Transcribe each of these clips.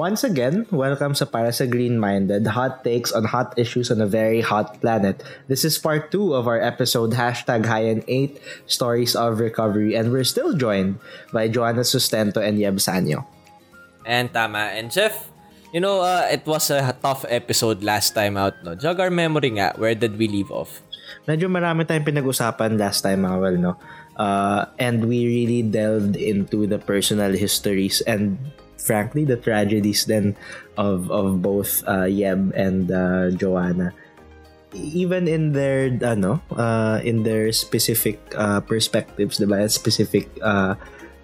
Once again, welcome sa Para sa Green Minded, hot takes on hot issues on a very hot planet. This is part two of our episode, hashtag high and 8, Stories of Recovery, and we're still joined by Joanna Sustento and Yeb Sanyo. And tama. And Jeff, you know, uh, it was a tough episode last time out, no? Jog our memory nga, where did we leave off? Medyo marami tayong pinag-usapan last time, Mawel, no? Uh, and we really delved into the personal histories and frankly the tragedies then of of both uh, Yeb and uh, Joanna. Even in their ano uh, in their specific uh, perspectives diba? Specific uh,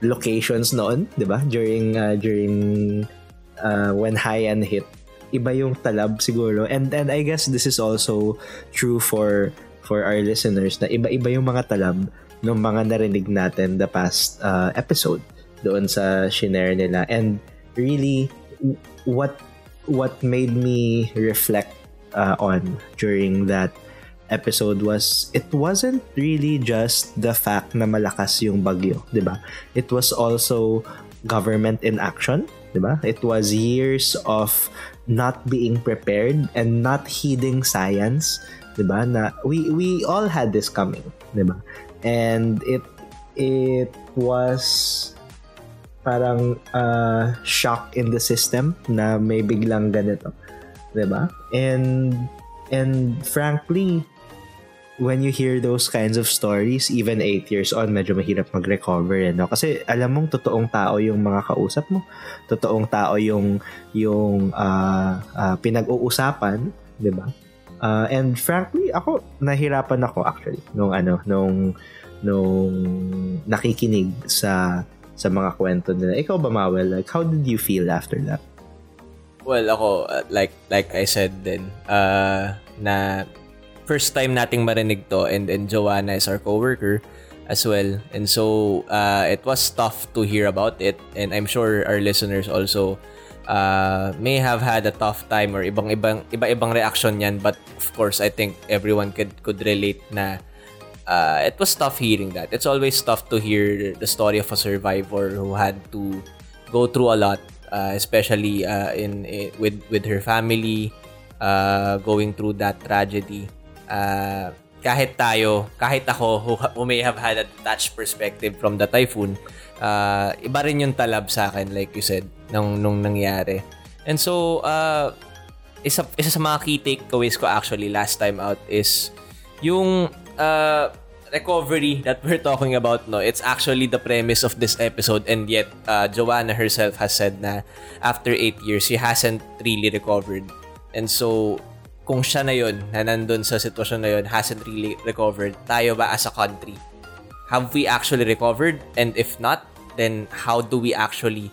locations noon diba? During uh, during uh, when Haiyan hit iba yung talab siguro. And and I guess this is also true for for our listeners na iba-iba yung mga talab ng mga narinig natin the past uh, episode doon sa shinare nila and really what what made me reflect uh, on during that episode was it wasn't really just the fact na malakas yung bagyo, 'di ba? It was also government inaction, 'di ba? It was years of not being prepared and not heeding science, 'di ba? Na we we all had this coming, 'di ba? and it it was parang uh, shock in the system na may biglang ganito. ba? And and frankly, when you hear those kinds of stories, even 8 years on, medyo mahirap mag-recover. Eh, no? Kasi alam mong totoong tao yung mga kausap mo. Totoong tao yung, yung uh, uh, pinag-uusapan. Di ba? Uh, and frankly, ako, nahirapan ako actually nung ano, nung nung nakikinig sa sa mga kwento nila. Ikaw ba, Mawel? Like, how did you feel after that? Well, ako, uh, like like I said then, uh, na first time nating marinig to and, and Joanna is our coworker as well. And so, uh, it was tough to hear about it. And I'm sure our listeners also uh, may have had a tough time or ibang-ibang iba-ibang reaction yan. But of course, I think everyone could, could relate na uh, it was tough hearing that. It's always tough to hear the story of a survivor who had to go through a lot, uh, especially uh, in, in, with with her family, uh, going through that tragedy. Uh, kahit tayo, kahit ako who, who may have had a detached perspective from the typhoon, uh, iba rin yung talab sa akin, like you said, nung, nung nangyari. And so, uh, isa, isa sa mga key takeaways ko actually last time out is yung uh, recovery that we're talking about, no, it's actually the premise of this episode and yet uh, Joanna herself has said na after 8 years, she hasn't really recovered. And so, kung siya na yun, na nandun sa sitwasyon na yun, hasn't really recovered, tayo ba as a country? Have we actually recovered? And if not, then how do we actually,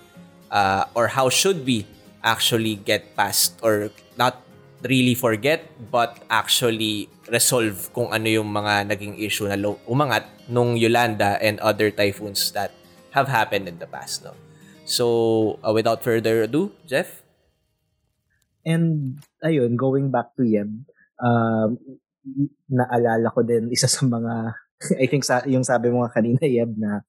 uh, or how should we actually get past or not really forget but actually resolve kung ano yung mga naging issue na umangat nung Yolanda and other typhoons that have happened in the past. No? So, uh, without further ado, Jeff? And, ayun, going back to Yeb, um, naalala ko din isa sa mga I think sa, yung sabi mo kanina, Yeb, na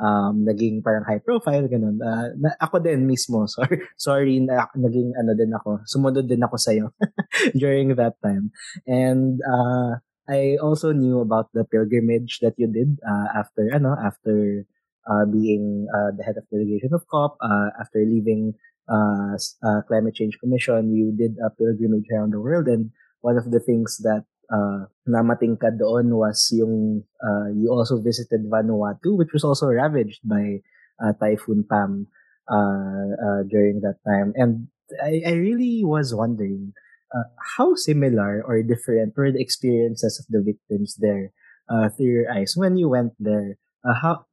um, naging parang high profile, ganun. Uh, na, ako din mismo, sorry, sorry na naging ano din ako, sumunod din ako sa'yo during that time. And uh, I also knew about the pilgrimage that you did uh, after, ano, after uh, being uh, the head of delegation of COP, uh, after leaving uh, uh, Climate Change Commission, you did a pilgrimage around the world. And one of the things that uh, namating ka doon was yung uh, you also visited Vanuatu, which was also ravaged by uh, Typhoon Pam uh, uh, during that time. And I, I really was wondering uh, how similar or different were the experiences of the victims there uh, through your eyes when you went there. How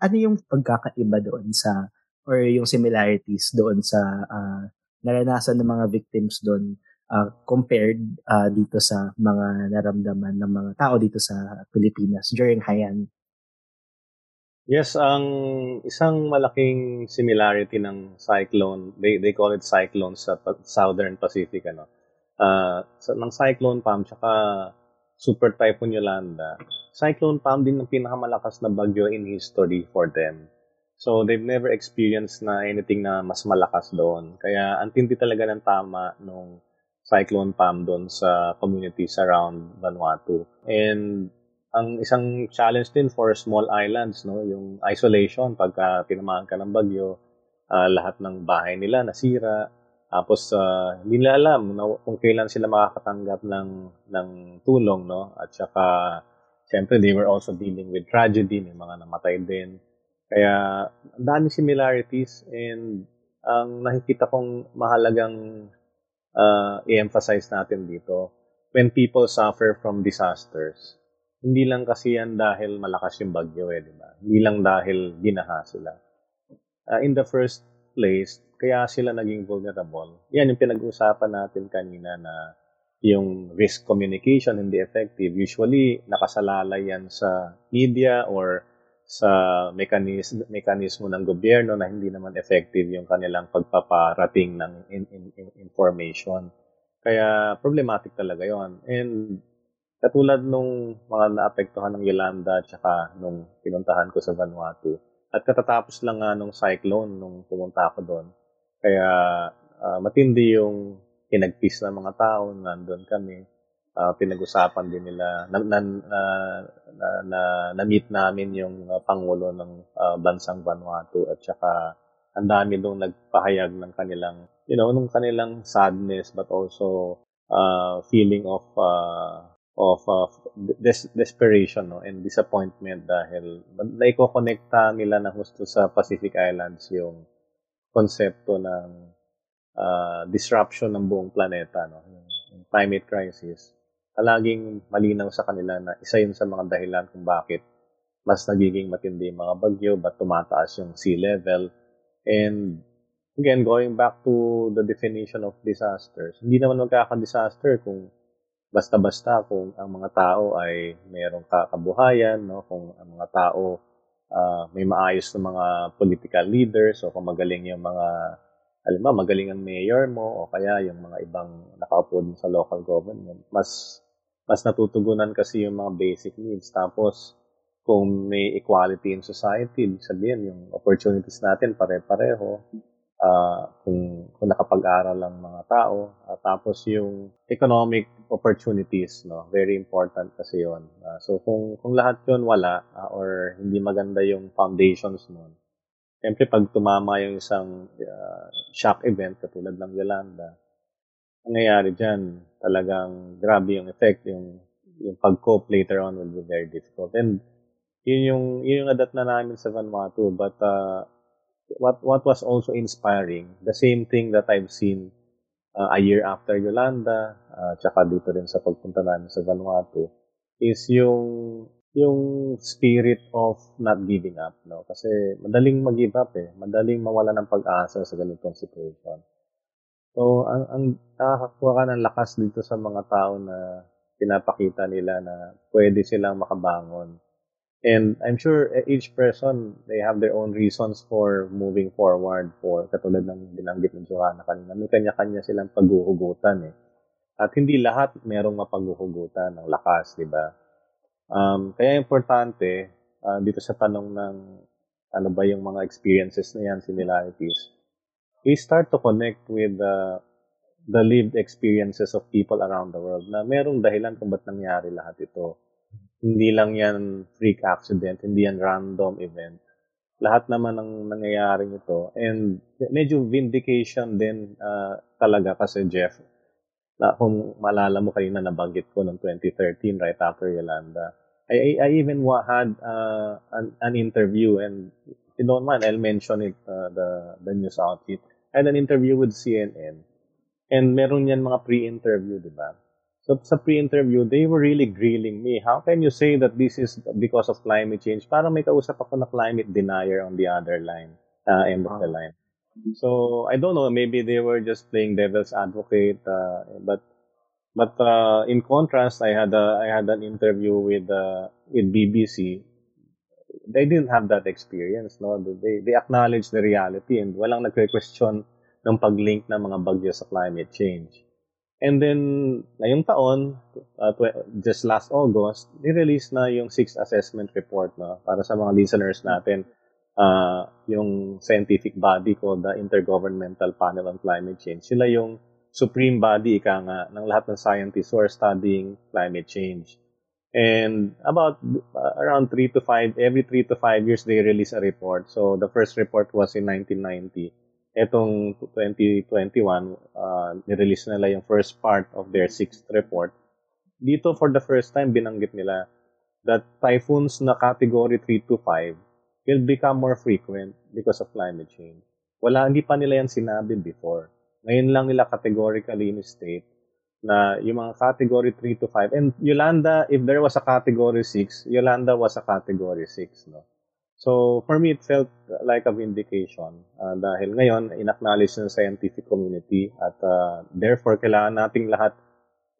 ano yung pagkakaiba doon sa or yung similarities doon sa naranasan ng mga victims doon uh, compared uh, dito sa mga naramdaman ng mga tao dito sa Pilipinas during Haiyan? Yes, ang isang malaking similarity ng cyclone, they, they call it cyclone sa Southern Pacific, ano. Uh, sa, ng cyclone Pam tsaka super typhoon Yolanda, cyclone Pam din ang pinakamalakas na bagyo in history for them. So, they've never experienced na anything na mas malakas doon. Kaya, ang tindi talaga ng tama nung cyclone Pam doon sa communities around Vanuatu. And ang isang challenge din for small islands, no, yung isolation pagka tinamaan ka ng bagyo, uh, lahat ng bahay nila nasira. Tapos uh, hindi nila alam no, kung kailan sila makakatanggap ng ng tulong, no? At saka siyempre they were also dealing with tragedy, may mga namatay din. Kaya ang dami similarities and ang nakikita kong mahalagang uh, i-emphasize natin dito, when people suffer from disasters, hindi lang kasi yan dahil malakas yung bagyo eh, di ba? Hindi lang dahil ginaha sila. Uh, in the first place, kaya sila naging vulnerable. Yan yung pinag-uusapan natin kanina na yung risk communication hindi effective. Usually, nakasalalay yan sa media or sa mekanismo, mekanismo ng gobyerno na hindi naman effective yung kanilang pagpaparating ng in, in, in information. Kaya problematic talaga yon And katulad nung mga naapektuhan ng Yolanda at saka nung pinuntahan ko sa Vanuatu, at katatapos lang nga nung cyclone nung pumunta ako doon. Kaya uh, matindi yung kinagpis ng mga tao, nandun kami uh, pinag-usapan din nila na na, na, na, na, na meet namin yung uh, pangulo ng uh, bansang Vanuatu at saka ang dami doon nagpahayag ng kanilang you know nung kanilang sadness but also uh, feeling of uh, of uh, des- desperation no and disappointment dahil naiko-connecta nila na gusto sa Pacific Islands yung konsepto ng uh, disruption ng buong planeta no yung climate crisis laging malinaw sa kanila na isa yun sa mga dahilan kung bakit mas nagiging matindi yung mga bagyo, ba't tumataas yung sea level. And again, going back to the definition of disasters, hindi naman magkaka-disaster kung basta-basta kung ang mga tao ay mayroong kabuhayan, no? kung ang mga tao uh, may maayos na mga political leaders o kung magaling yung mga alam mo, magaling ang mayor mo o kaya yung mga ibang nakaupo din sa local government, mas mas natutugunan kasi yung mga basic needs. Tapos, kung may equality in society, sabihin yung opportunities natin pare-pareho. Uh, kung, kung nakapag-aral lang mga tao. Uh, tapos yung economic opportunities, no? Very important kasi yon. Uh, so kung kung lahat yon wala uh, or hindi maganda yung foundations nun, Siyempre, pag tumama yung isang uh, shock event, katulad ng Yolanda, nangyayari dyan, talagang grabe yung effect, yung, yung pag-cope later on will be very difficult. And yun yung, yun yung adat na namin sa Vanuatu. But uh, what, what was also inspiring, the same thing that I've seen uh, a year after Yolanda, uh, tsaka dito rin sa pagpunta namin sa Vanuatu, is yung yung spirit of not giving up, no? Kasi madaling mag-give up eh. Madaling mawala ng pag-asa sa ganitong situation. So, ang, ang nakakakuha ka ng lakas dito sa mga tao na pinapakita nila na pwede silang makabangon. And I'm sure each person, they have their own reasons for moving forward for, katulad ng binanggit ni Johanna kanina, may kanya-kanya silang paghuhugutan eh. At hindi lahat merong mapaghuhugutan ng lakas, di ba? Um, kaya importante, uh, dito sa tanong ng ano ba yung mga experiences na yan, similarities, we start to connect with the the lived experiences of people around the world na merong dahilan kung ba't nangyari lahat ito. Hindi lang yan freak accident, hindi yan random event. Lahat naman ng nangyayari ito. And medyo vindication din uh, talaga kasi Jeff, na kung malala mo kanina nabanggit ko noong 2013 right after Yolanda. I, I, I even had uh, an, an interview and you don't mind, I'll mention it, uh, the, the news outfit had an interview with CNN. And meron yan mga pre-interview, di ba? So sa pre-interview, they were really grilling me. How can you say that this is because of climate change? Parang may kausap ako na climate denier on the other line, uh, end of the line. So I don't know, maybe they were just playing devil's advocate, uh, but but uh, in contrast, I had a, I had an interview with uh, with BBC they didn't have that experience, no? They, they acknowledge the reality and walang nagque-question ng pag-link ng mga bagyo sa climate change. And then, ngayong taon, uh, just last August, ni-release na yung sixth assessment report no, para sa mga listeners natin. uh, yung scientific body ko, the Intergovernmental Panel on Climate Change, sila yung supreme body, ika nga, ng lahat ng scientists who are studying climate change. And about uh, around 3 to 5, every 3 to 5 years, they release a report. So the first report was in 1990. Etong 2021, uh, nirelease nila yung first part of their sixth report. Dito, for the first time, binanggit nila that typhoons na category 3 to 5 will become more frequent because of climate change. Wala, hindi pa nila yan sinabi before. Ngayon lang nila categorically in-state na yung mga category 3 to 5. And Yolanda, if there was a category 6, Yolanda was a category 6. No? So, for me, it felt like a vindication uh, dahil ngayon, in-acknowledge ng scientific community at uh, therefore, kailangan nating lahat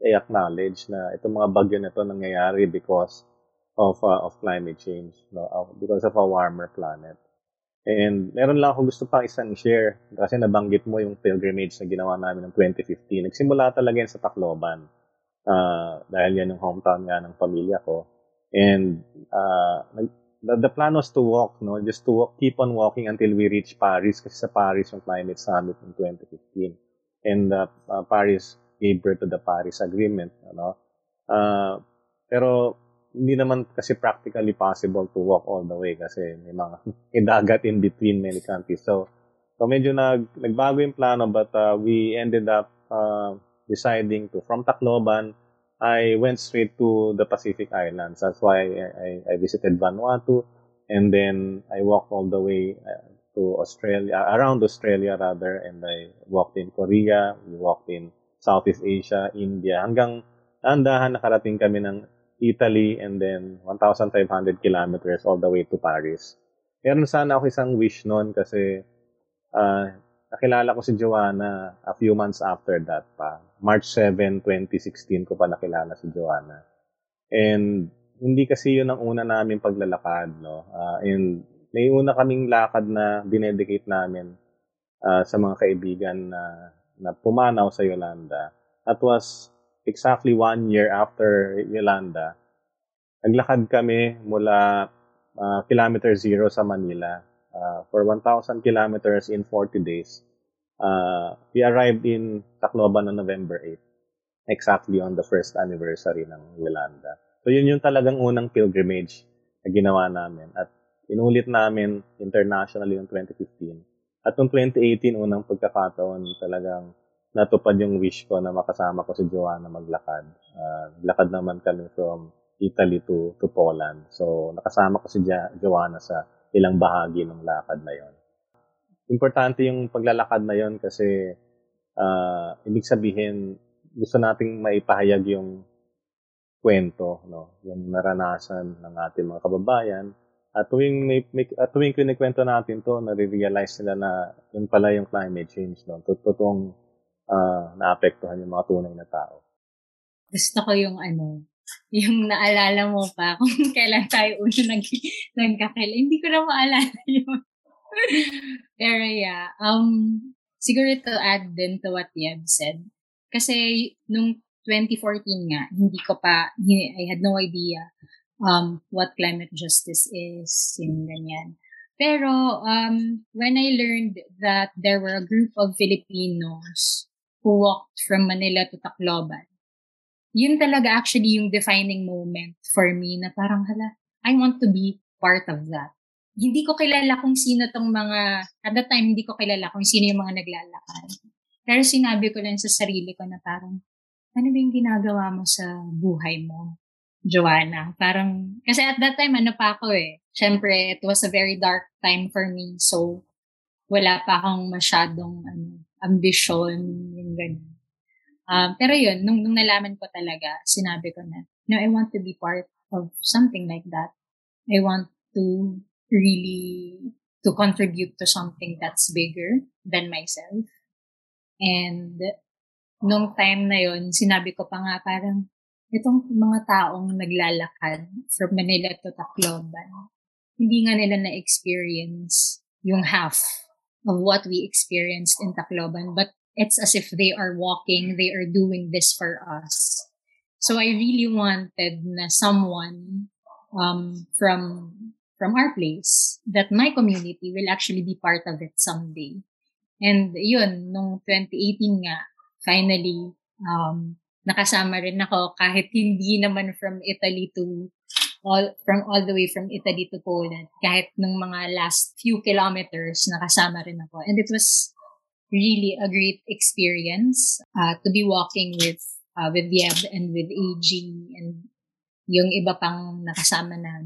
i-acknowledge na itong mga bagyo na ito nangyayari because of uh, of climate change, no? because of a warmer planet. And meron lang ako gusto pang isang share kasi nabanggit mo yung pilgrimage na ginawa namin ng 2015. Nagsimula talaga yan sa Tacloban. Uh, dahil yan yung hometown nga ng pamilya ko. And uh, the, the plan was to walk, no? Just to walk, keep on walking until we reach Paris kasi sa Paris yung climate summit in 2015. And uh, uh, Paris gave birth to the Paris Agreement, ano? Uh, pero hindi naman kasi practically possible to walk all the way kasi may mga dagat in between many countries. So, so medyo nag, nagbago yung plano but uh, we ended up uh, deciding to, from Tacloban, I went straight to the Pacific Islands. That's why I, I, I visited Vanuatu and then I walked all the way uh, to Australia, around Australia rather, and I walked in Korea, we walked in Southeast Asia, India, hanggang andahan nakarating kami ng Italy, and then 1,500 kilometers all the way to Paris. Meron sana ako isang wish noon kasi uh, nakilala ko si Joanna a few months after that pa. March 7, 2016 ko pa nakilala si Joanna. And hindi kasi yun ang una namin paglalakad. No? Uh, and may una kaming lakad na dinedicate namin uh, sa mga kaibigan na, na pumanaw sa Yolanda. That was exactly one year after Yolanda, naglakad kami mula uh, kilometer zero sa Manila uh, for 1,000 kilometers in 40 days. Uh, we arrived in Tacloban on November 8, exactly on the first anniversary ng Yolanda. So yun yung talagang unang pilgrimage na ginawa namin. At inulit namin internationally yung 2015. At noong 2018, unang pagkakataon, talagang natupad yung wish ko na makasama ko si Joanna maglakad. Uh, lakad naman kami from Italy to to Poland. So nakasama ko si jo- Joanna sa ilang bahagi ng lakad na yon. Importante yung paglalakad na yon kasi uh, ibig sabihin gusto nating maipahayag yung kwento, no? yung naranasan ng ating mga kababayan. At tuwing, may, may, at tuwing kinikwento natin to, nare-realize nila na yun pala yung climate change. No? Totoong uh, naapektuhan yung mga tunay na tao. Gusto ko yung ano, yung naalala mo pa kung kailan tayo uno nag, nagkakaila. Hindi ko na maalala yun. Pero yeah, um, siguro to add din to what Yeb said. Kasi nung 2014 nga, hindi ko pa, I had no idea um, what climate justice is, yung ganyan. Pero um, when I learned that there were a group of Filipinos who walked from Manila to Tacloban. Yun talaga actually yung defining moment for me na parang hala, I want to be part of that. Hindi ko kilala kung sino tong mga, at that time hindi ko kilala kung sino yung mga naglalakad. Pero sinabi ko lang sa sarili ko na parang, ano ba yung ginagawa mo sa buhay mo, Joanna? Parang, kasi at that time, ano pa ako eh. Siyempre, it was a very dark time for me. So, wala pa akong masyadong ano, ambisyon, yung ganun. Um, pero yun, nung, nung nalaman ko talaga, sinabi ko na, no, I want to be part of something like that. I want to really to contribute to something that's bigger than myself. And nung time na yon sinabi ko pa nga parang, itong mga taong naglalakad from Manila to Tacloban, hindi nga nila na-experience yung half of what we experienced in Tacloban, but it's as if they are walking, they are doing this for us. So I really wanted na someone um, from from our place that my community will actually be part of it someday. And yun, nung 2018 nga, finally, um, nakasama rin ako kahit hindi naman from Italy to all from all the way from Italy to Poland kahit nung mga last few kilometers nakasama rin ako. And it was really a great experience uh, to be walking with uh, with Yeb and with AG and yung iba pang nakasama na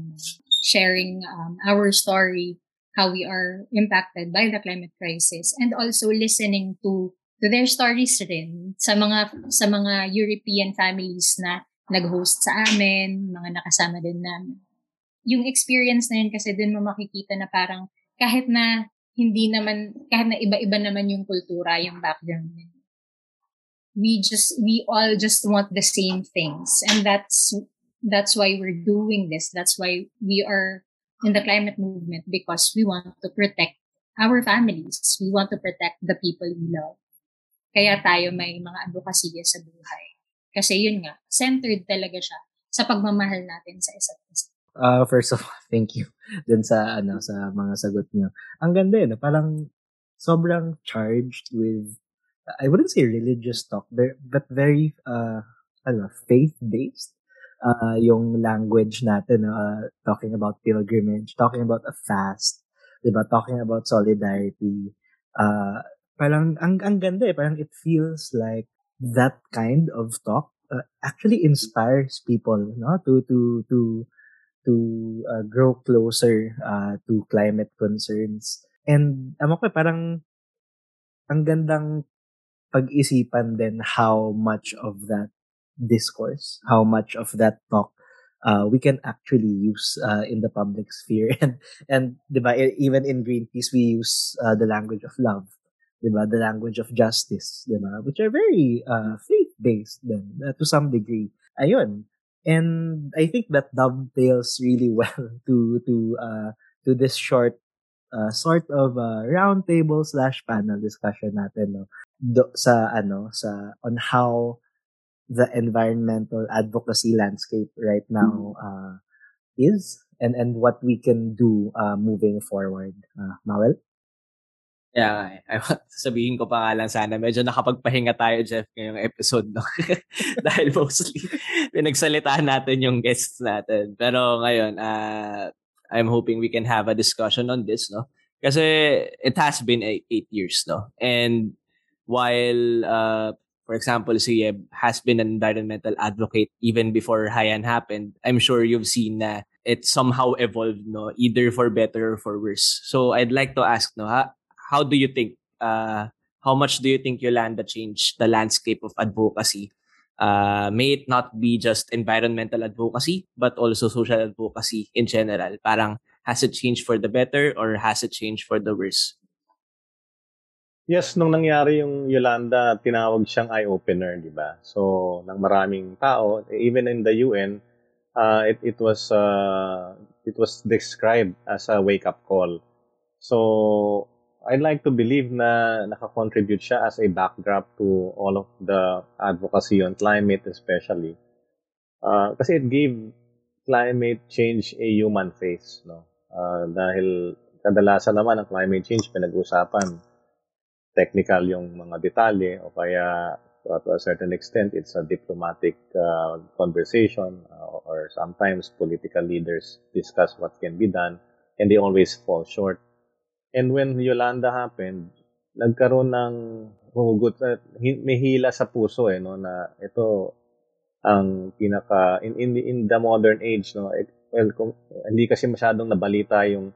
sharing um, our story how we are impacted by the climate crisis and also listening to to their stories rin sa mga sa mga European families na nag-host sa amin, mga nakasama din namin. Yung experience na yun kasi din mo makikita na parang kahit na hindi naman, kahit na iba-iba naman yung kultura, yung background nila. We just, we all just want the same things. And that's, that's why we're doing this. That's why we are in the climate movement because we want to protect our families. We want to protect the people we love. Kaya tayo may mga advokasya sa buhay. Kasi yun nga, centered talaga siya sa pagmamahal natin sa isa't isa. Uh, first of all, thank you dun sa ano sa mga sagot niyo. Ang ganda eh, parang sobrang charged with I wouldn't say religious talk, but very uh ano, faith-based. Uh, yung language natin, uh, talking about pilgrimage, talking about a fast, 'di ba? Talking about solidarity. Uh, parang ang ang ganda eh, parang it feels like that kind of talk uh, actually inspires people no to to to to uh, grow closer uh, to climate concerns. And amo ko parang ang gandang pag-isipan din how much of that discourse how much of that talk uh, we can actually use uh, in the public sphere. And and diba, even in Greenpeace we use uh, the language of love diba? The language of justice, diba? Which are very uh, faith-based then uh, to some degree. Ayun. And I think that dovetails really well to to uh, to this short uh, sort of uh, roundtable slash panel discussion natin no Do, sa ano sa on how the environmental advocacy landscape right now uh, is and and what we can do uh, moving forward. Uh, Mawel? Kaya nga eh. sabihin ko pa nga lang sana, medyo nakapagpahinga tayo, Jeff, ngayong episode, no? Dahil mostly, pinagsalitaan natin yung guests natin. Pero ngayon, uh, I'm hoping we can have a discussion on this, no? Kasi it has been eight years, no? And while, uh, for example, si Yeb has been an environmental advocate even before Hayan happened, I'm sure you've seen na it somehow evolved, no? Either for better or for worse. So I'd like to ask, no, ha, how do you think uh, how much do you think Yolanda changed the landscape of advocacy? Uh, may it not be just environmental advocacy, but also social advocacy in general. Parang, has it changed for the better or has it changed for the worse? Yes, nung nangyari yung Yolanda, tinawag siyang eye-opener, di ba? So, ng maraming tao, even in the UN, uh, it, it was uh, it was described as a wake-up call. So, I'd like to believe na nakakontribute siya as a backdrop to all of the advocacy on climate especially. Uh, kasi it gave climate change a human face. No? Uh, dahil kadalasan naman ang climate change pinag-usapan technical yung mga detalye o kaya uh, to a certain extent it's a diplomatic uh, conversation uh, or sometimes political leaders discuss what can be done and they always fall short And when Yolanda happened, nagkaroon ng hugot at may hila sa puso eh no na ito ang pinaka in in, in the modern age no it, well kung, hindi kasi masyadong nabalita yung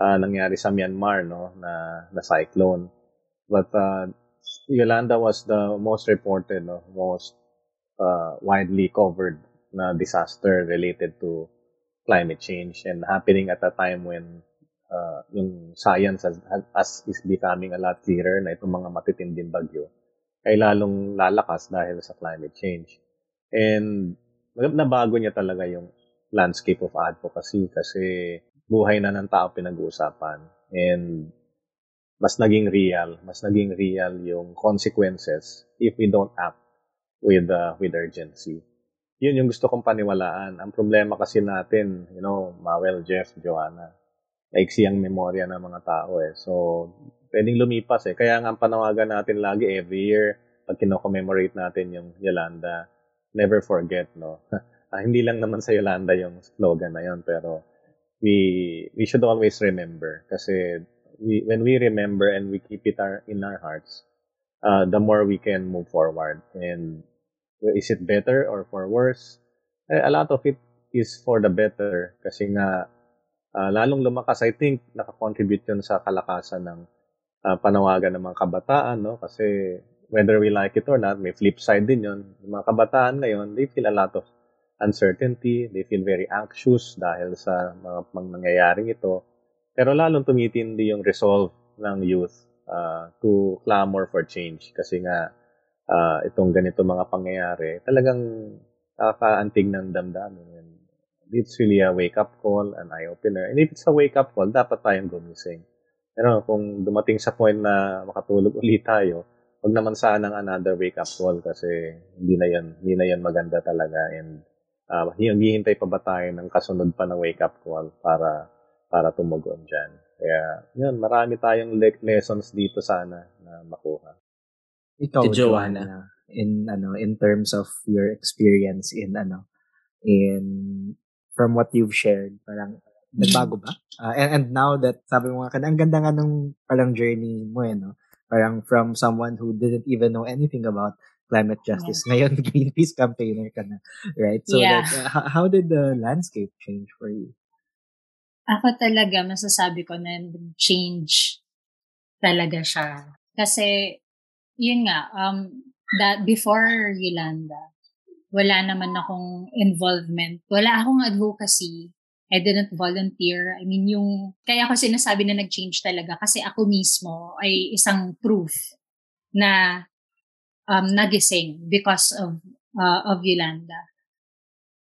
uh, nangyari sa Myanmar no na na cyclone. But uh, Yolanda was the most reported no most uh, widely covered na disaster related to climate change and happening at a time when uh, yung science as, as is becoming a lot clearer na itong mga matitinding bagyo ay lalong lalakas dahil sa climate change. And nabago niya talaga yung landscape of advocacy kasi buhay na ng tao pinag-uusapan. And mas naging real, mas naging real yung consequences if we don't act with uh, with urgency. yun yung gusto kong paniwalaan. Ang problema kasi natin, you know, Mawel, Jeff, Joanna, maiksi ang memorya ng mga tao eh. So, pwedeng lumipas eh. Kaya nga ang panawagan natin lagi every year, pag kino-commemorate natin yung Yolanda, never forget, no? ah, hindi lang naman sa Yolanda yung slogan na yun, pero we we should always remember kasi we, when we remember and we keep it our, in our hearts, uh, the more we can move forward. And is it better or for worse? Eh, a lot of it is for the better kasi nga uh, lalong lumakas. I think nakakontribute yun sa kalakasan ng uh, panawagan ng mga kabataan, no? Kasi whether we like it or not, may flip side din yun. Yung mga kabataan ngayon, they feel a lot of uncertainty, they feel very anxious dahil sa mga, mga nangyayaring ito. Pero lalong tumitindi yung resolve ng youth uh, to clamor for change kasi nga uh, itong ganito mga pangyayari talagang nakakaantig ng damdamin. It's really a wake-up call, an eye-opener. And if it's a wake-up call, dapat tayong gumising. Pero kung dumating sa point na makatulog ulit tayo, wag naman sana ng another wake-up call kasi hindi na yan, hindi na yan maganda talaga. And uh, hihintay pa ba tayo ng kasunod pa na wake-up call para para tumugon dyan. Kaya, yun, marami tayong le- lessons dito sana na makuha. Ikaw, Joanna, in ano in terms of your experience in ano in from what you've shared parang nagbago ba? Uh, and, and now that sabi mo nga ang ganda nga nung parang journey mo eh no? Parang from someone who didn't even know anything about climate justice yeah. ngayon Greenpeace campaigner ka na right? So yeah. like, uh, how did the landscape change for you? Ako talaga masasabi ko na change talaga siya. Kasi yun nga um that before Yolanda, wala naman akong involvement. Wala akong advocacy. I didn't volunteer. I mean, yung, kaya ako sinasabi na nag-change talaga kasi ako mismo ay isang proof na um, nagising because of, uh, of Yolanda.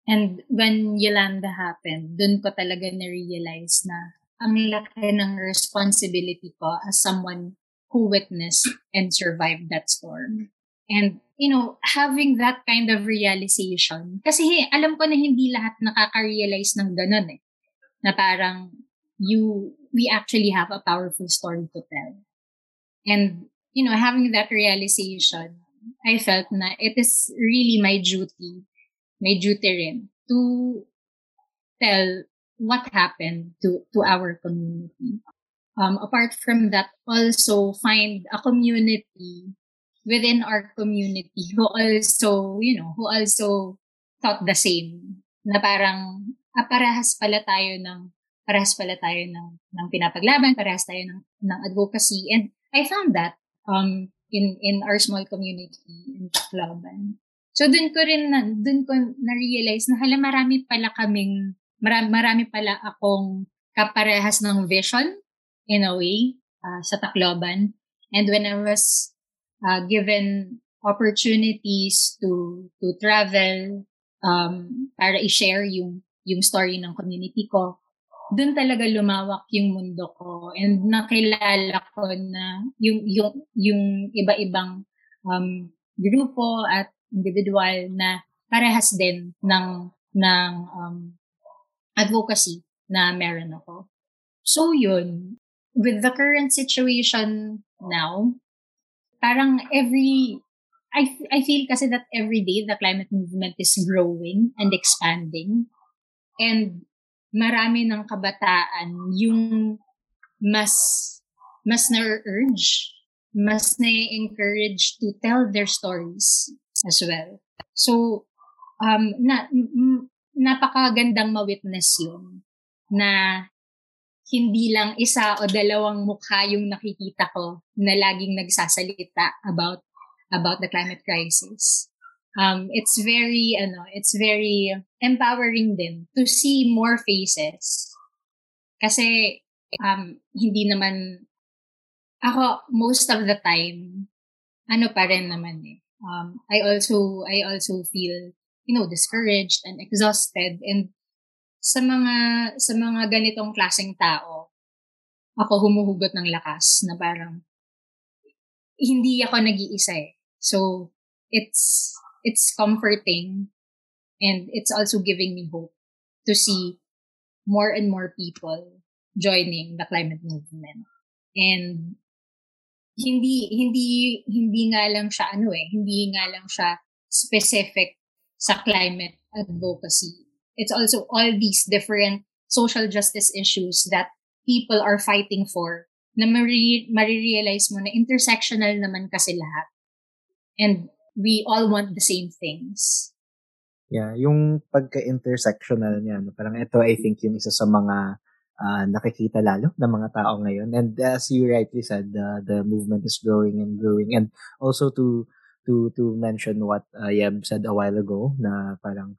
And when Yolanda happened, dun ko talaga na-realize na ang laki ng responsibility ko as someone who witnessed and survived that storm. And, you know, having that kind of realization, kasi hey, alam ko na hindi lahat nakaka-realize ng ganun eh. Na parang, you, we actually have a powerful story to tell. And, you know, having that realization, I felt na it is really my duty, my duty rin, to tell what happened to, to our community. Um, apart from that, also find a community within our community who also, you know, who also thought the same. Na parang, ah, parehas pala tayo ng, parehas pala tayo ng, ng pinapaglaban, parehas tayo ng, ng advocacy. And I found that um, in, in our small community in Tacloban. So, dun ko rin, na, dun ko na-realize na hala, marami pala kaming, marami, marami pala akong kaparehas ng vision in a way uh, sa Tacloban. And when I was uh, given opportunities to to travel um, para i-share yung yung story ng community ko doon talaga lumawak yung mundo ko and nakilala ko na yung yung yung iba-ibang um, grupo at individual na parehas din ng ng um, advocacy na meron ako. So yun, with the current situation now, parang every I I feel kasi that every day the climate movement is growing and expanding and marami ng kabataan yung mas mas na-urge, mas na-encourage to tell their stories as well. So, um, na, m- napakagandang ma-witness yun na hindi lang isa o dalawang mukha yung nakikita ko na laging nagsasalita about about the climate crisis. Um, it's very, ano, it's very empowering din to see more faces. Kasi, um, hindi naman, ako, most of the time, ano pa rin naman eh. Um, I also, I also feel, you know, discouraged and exhausted and sa mga sa mga ganitong klaseng tao, ako humuhugot ng lakas na parang hindi ako nag-iisa eh. So, it's it's comforting And it's also giving me hope to see more and more people joining the climate movement. And hindi hindi hindi nga lang siya ano eh, hindi nga lang siya specific sa climate advocacy. It's also all these different social justice issues that people are fighting for na mari- marirealize mo na intersectional naman kasi lahat. And we all want the same things. Yeah, yung pagka-intersectional niya, no, parang ito I think yung isa sa mga uh, nakikita lalo ng mga tao ngayon. And as you rightly said, uh, the movement is growing and growing. And also to to to mention what uh, Yeb said a while ago na parang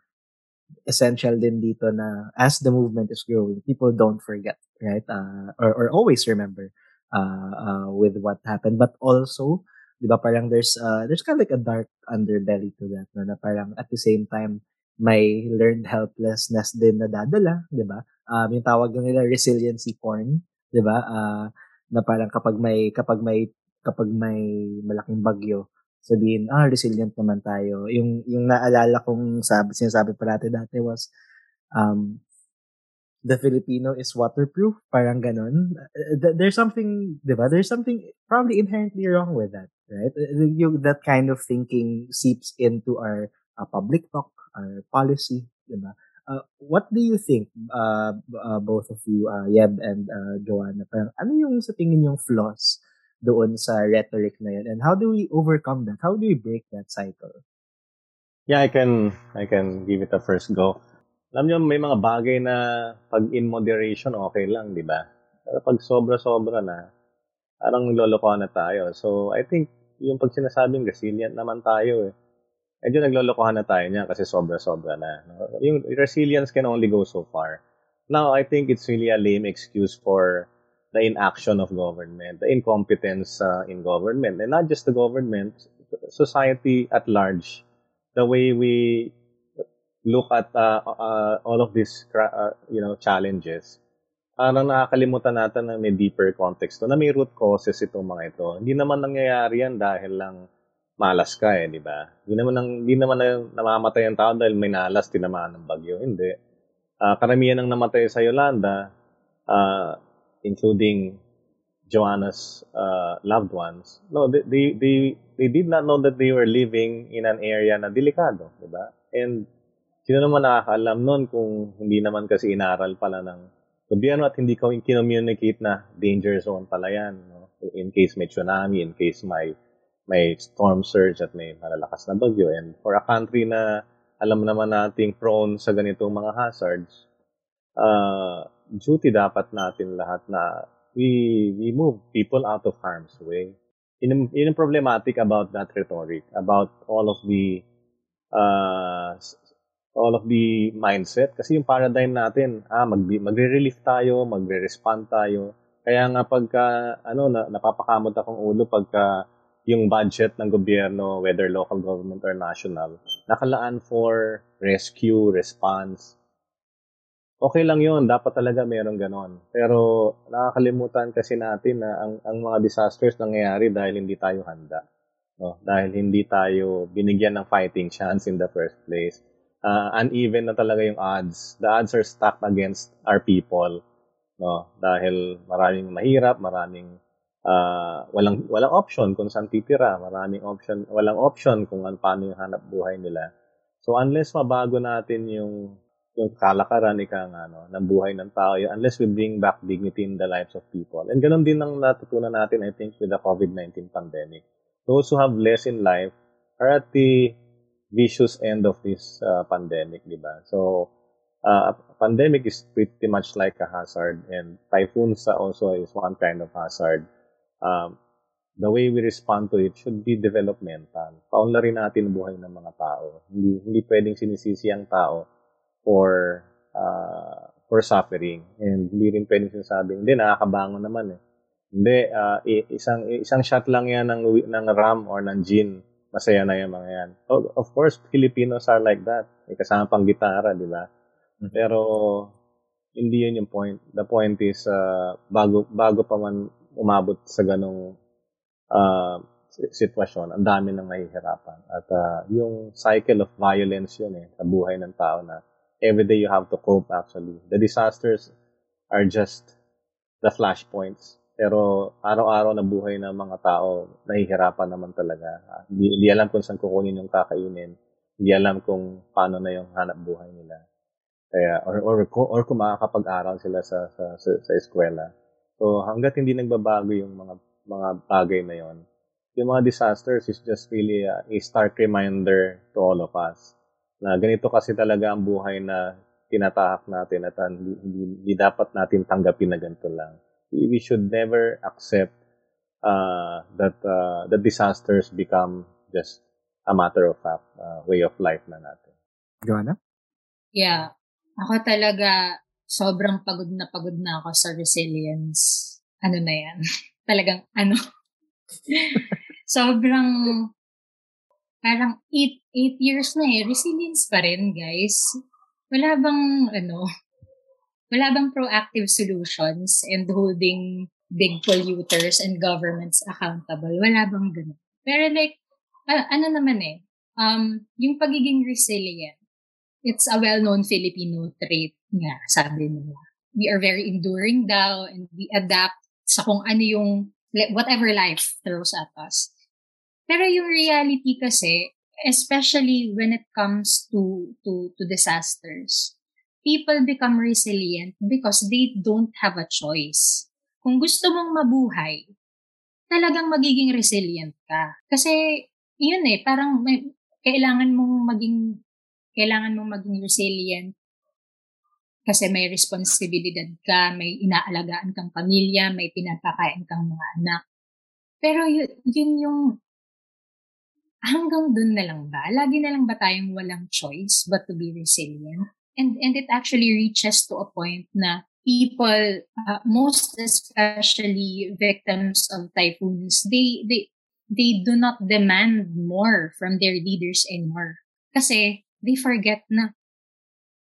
essential din dito na as the movement is growing, people don't forget, right? Uh, or, or always remember uh, uh, with what happened. But also, di ba parang there's, uh, there's kind of like a dark underbelly to that, no? na parang at the same time, may learned helplessness din na dadala, di ba? Um, yung tawag nila resiliency porn, di ba? Uh, na parang kapag may, kapag may, kapag may malaking bagyo, sabihin, ah, resilient naman tayo. Yung, yung naalala kong sabi, sinasabi pa natin dati was, um, the Filipino is waterproof, parang ganun. There's something, di ba? There's something probably inherently wrong with that, right? You, that kind of thinking seeps into our uh, public talk, our policy, di ba? Uh, what do you think, uh, uh, both of you, uh, Yeb and uh, Joanna, parang ano yung sa tingin yung flaws doon sa rhetoric na yun? And how do we overcome that? How do we break that cycle? Yeah, I can I can give it a first go. Alam niyo, may mga bagay na pag in moderation, okay lang, di ba? Pero pag sobra-sobra na, parang lolokohan na tayo. So, I think, yung pag sinasabing resilient naman tayo eh, medyo naglolokohan na tayo niya kasi sobra-sobra na. Yung resilience can only go so far. Now, I think it's really a lame excuse for the inaction of government, the incompetence uh, in government, and not just the government, society at large. The way we look at uh, uh, all of these uh, you know challenges, parang nakakalimutan natin na may deeper context to, na may root causes itong mga ito. Hindi naman nangyayari yan dahil lang malas ka eh, di ba? Hindi naman, nang, hindi naman na, namamatay ang tao dahil may nalas, tinamaan ng bagyo. Hindi. Uh, karamihan ng namatay sa Yolanda, uh, including Joanna's uh, loved ones, no, they, they, they, they did not know that they were living in an area na delikado, di ba? And sino naman nakakaalam nun kung hindi naman kasi inaral pala ng gobyerno at hindi ko kinommunicate na danger zone pala yan. No? In case may tsunami, in case may may storm surge at may malalakas na bagyo. And for a country na alam naman nating prone sa ganitong mga hazards, uh, duty dapat natin lahat na we, we move people out of harm's way. Yun, yun problematic about that rhetoric, about all of the uh, all of the mindset. Kasi yung paradigm natin, ah, mag, magre-relief tayo, magre-respond tayo. Kaya nga pagka, ano, na, napapakamot akong ulo pagka yung budget ng gobyerno, whether local government or national, nakalaan for rescue, response, okay lang yun. Dapat talaga meron ganon. Pero nakakalimutan kasi natin na ang, ang mga disasters nangyayari dahil hindi tayo handa. No? Dahil hindi tayo binigyan ng fighting chance in the first place. Uh, uneven na talaga yung odds. The odds are stacked against our people. No? Dahil maraming mahirap, maraming uh, walang walang option kung saan titira, maraming option, walang option kung ano paano yung hanap buhay nila. So unless mabago natin yung yung kalakaran ika nga, no, ng buhay ng tao, unless we bring back dignity in the lives of people. And ganun din ang natutunan natin, I think, with the COVID-19 pandemic. Those who have less in life are at the vicious end of this uh, pandemic, di ba? So, uh, pandemic is pretty much like a hazard and typhoons also is one kind of hazard. Um, the way we respond to it should be developmental. Paunlarin natin buhay ng mga tao. Hindi, hindi pwedeng sinisisi ang tao for uh, for suffering. And hindi rin pwedeng sinasabing, hindi, nakakabangon naman eh. Hindi, uh, isang, isang shot lang yan ng, ng RAM or ng gin. Masaya na yung mga yan. Of course, Filipinos are like that. May kasama pang gitara, di ba? Mm-hmm. Pero, hindi yun yung point. The point is, uh, bago, bago pa man umabot sa ganong uh, sitwasyon, ang dami nang nahihirapan. At uh, yung cycle of violence yun eh, sa buhay ng tao na everyday you have to cope actually. The disasters are just the flashpoints. Pero araw-araw na buhay ng mga tao, nahihirapan naman talaga. Hindi, hindi alam kung saan kukunin yung kakainin. Hindi alam kung paano na yung hanap buhay nila. Kaya, or, or, or kung makakapag-aral sila sa, sa, sa, sa eskwela. So, hanggat hindi nagbabago yung mga mga bagay na yon, yung mga disasters is just really a, a stark reminder to all of us na ganito kasi talaga ang buhay na tinatahak natin at hindi, hindi, hindi dapat natin tanggapin na ganito lang. We, we should never accept uh, that uh, the disasters become just a matter of fact, uh, way of life na natin. Joanna? Yeah. Ako talaga, sobrang pagod na pagod na ako sa resilience. Ano na yan? Talagang ano? sobrang parang 8 8 years na eh. Resilience pa rin, guys. Wala bang ano, wala bang proactive solutions and holding big polluters and governments accountable? Wala bang ganun? Pero like, uh, ano naman eh, um, yung pagiging resilient, it's a well-known Filipino trait nga, sabi nila. We are very enduring daw and we adapt sa kung ano yung whatever life throws at us. Pero yung reality kasi, especially when it comes to, to, to disasters, people become resilient because they don't have a choice. Kung gusto mong mabuhay, talagang magiging resilient ka. Kasi, yun eh, parang may, kailangan mong maging kailangan mong maging resilient kasi may responsibilidad ka, may inaalagaan kang pamilya, may pinapakain kang mga anak. Pero yun, yun yung hanggang dun na lang ba? Lagi na lang ba tayong walang choice but to be resilient? And, and it actually reaches to a point na people, uh, most especially victims of typhoons, they, they, they do not demand more from their leaders anymore. Kasi they forget na,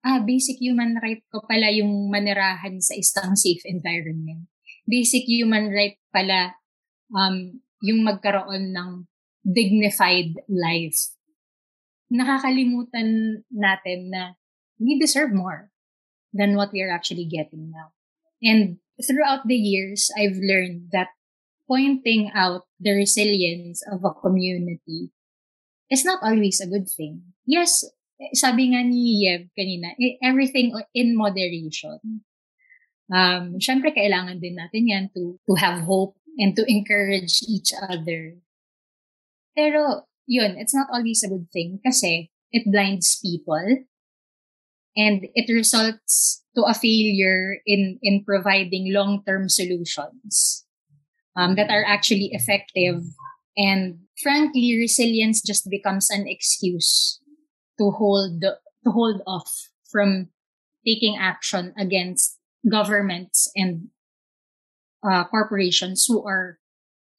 ah, basic human right ko pala yung manirahan sa isang safe environment. Basic human right pala um, yung magkaroon ng dignified life. Nakakalimutan natin na we deserve more than what we are actually getting now. And throughout the years, I've learned that pointing out the resilience of a community is not always a good thing. Yes, sabi nga ni Yev kanina, e, everything in moderation. Um, Siyempre, kailangan din natin yan to, to have hope and to encourage each other. Pero, yun, it's not always a good thing kasi it blinds people and it results to a failure in, in providing long-term solutions um, that are actually effective. And frankly, resilience just becomes an excuse to hold to hold off from taking action against governments and uh, corporations who are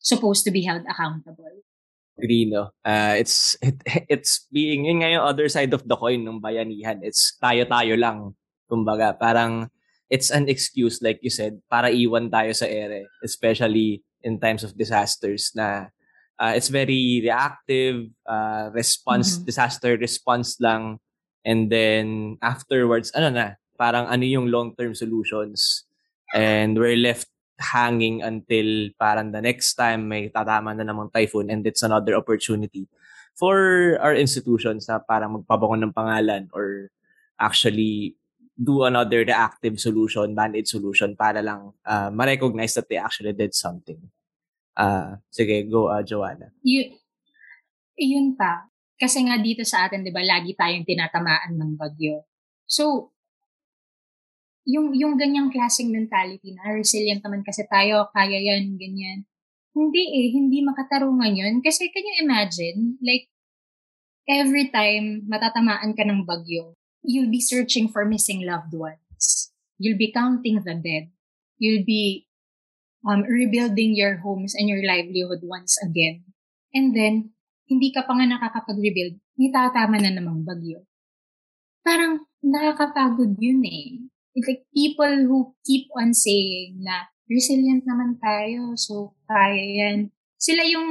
supposed to be held accountable. Agree, no? Uh, it's it, it's being yun nga yung other side of the coin ng bayanihan. It's tayo-tayo lang. Kumbaga, parang it's an excuse, like you said, para iwan tayo sa ere. Especially in times of disasters na uh, it's very reactive, uh, response, mm-hmm. disaster response lang. And then afterwards, ano na, parang ano yung long-term solutions. And we're left hanging until parang the next time may tatama na namang typhoon and it's another opportunity for our institutions na parang magpabangon ng pangalan or actually do another reactive solution, band-aid solution para lang uh, ma-recognize that they actually did something. Ah, sige, go, uh, Joanna. Y- yun pa. Kasi nga dito sa atin, di ba, lagi tayong tinatamaan ng bagyo. So, yung, yung ganyang klaseng mentality na resilient naman kasi tayo, kaya yan, ganyan. Hindi eh, hindi makatarungan yun. Kasi can you imagine, like, every time matatamaan ka ng bagyo, you'll be searching for missing loved ones. You'll be counting the dead. You'll be um, rebuilding your homes and your livelihood once again. And then, hindi ka pa nga nakakapag-rebuild, may tatama na namang bagyo. Parang nakakapagod yun eh. It's like people who keep on saying na resilient naman tayo, so kaya yan. sila yung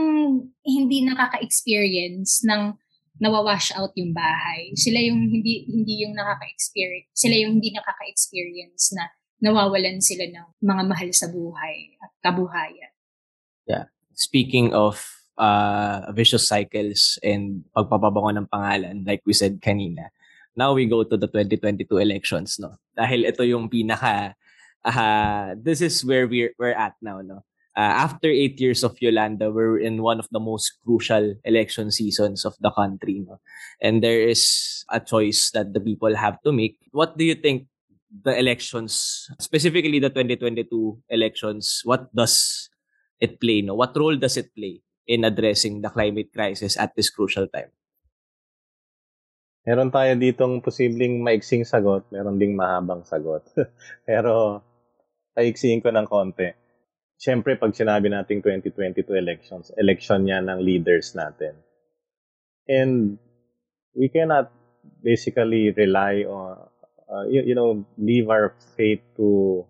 hindi nakaka-experience ng nawawash out yung bahay. Sila yung hindi hindi yung nakaka-experience, sila yung hindi nakaka-experience na nawawalan sila ng mga mahal sa buhay at kabuhayan. Yeah. Speaking of uh, vicious cycles and pagpapabango ng pangalan, like we said kanina, now we go to the 2022 elections, no? Dahil ito yung pinaka, uh, this is where we're, we're at now, no? Uh, after eight years of Yolanda, we're in one of the most crucial election seasons of the country. No? And there is a choice that the people have to make. What do you think the elections, specifically the 2022 elections, what does it play? No? What role does it play in addressing the climate crisis at this crucial time? Meron tayo ditong posibleng maiksing sagot, meron ding mahabang sagot. Pero paiksiin ko ng konti. Siyempre, pag sinabi nating 2022 elections, election yan ng leaders natin. And we cannot basically rely on uh, you, you know, leave our faith to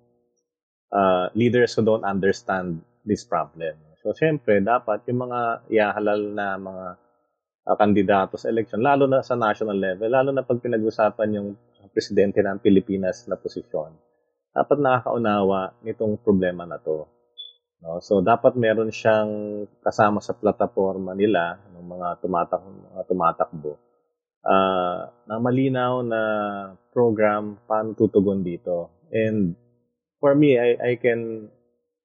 uh, leaders who don't understand this problem. So, syempre, dapat yung mga iahalal na mga uh, kandidato sa election, lalo na sa national level, lalo na pag pinag-usapan yung presidente ng Pilipinas na posisyon, dapat nakakaunawa nitong problema na to. No? So, dapat meron siyang kasama sa plataforma nila, ng mga tumatak mga tumatakbo, uh, na malinaw na program paano tutugon dito. And for me, I, I can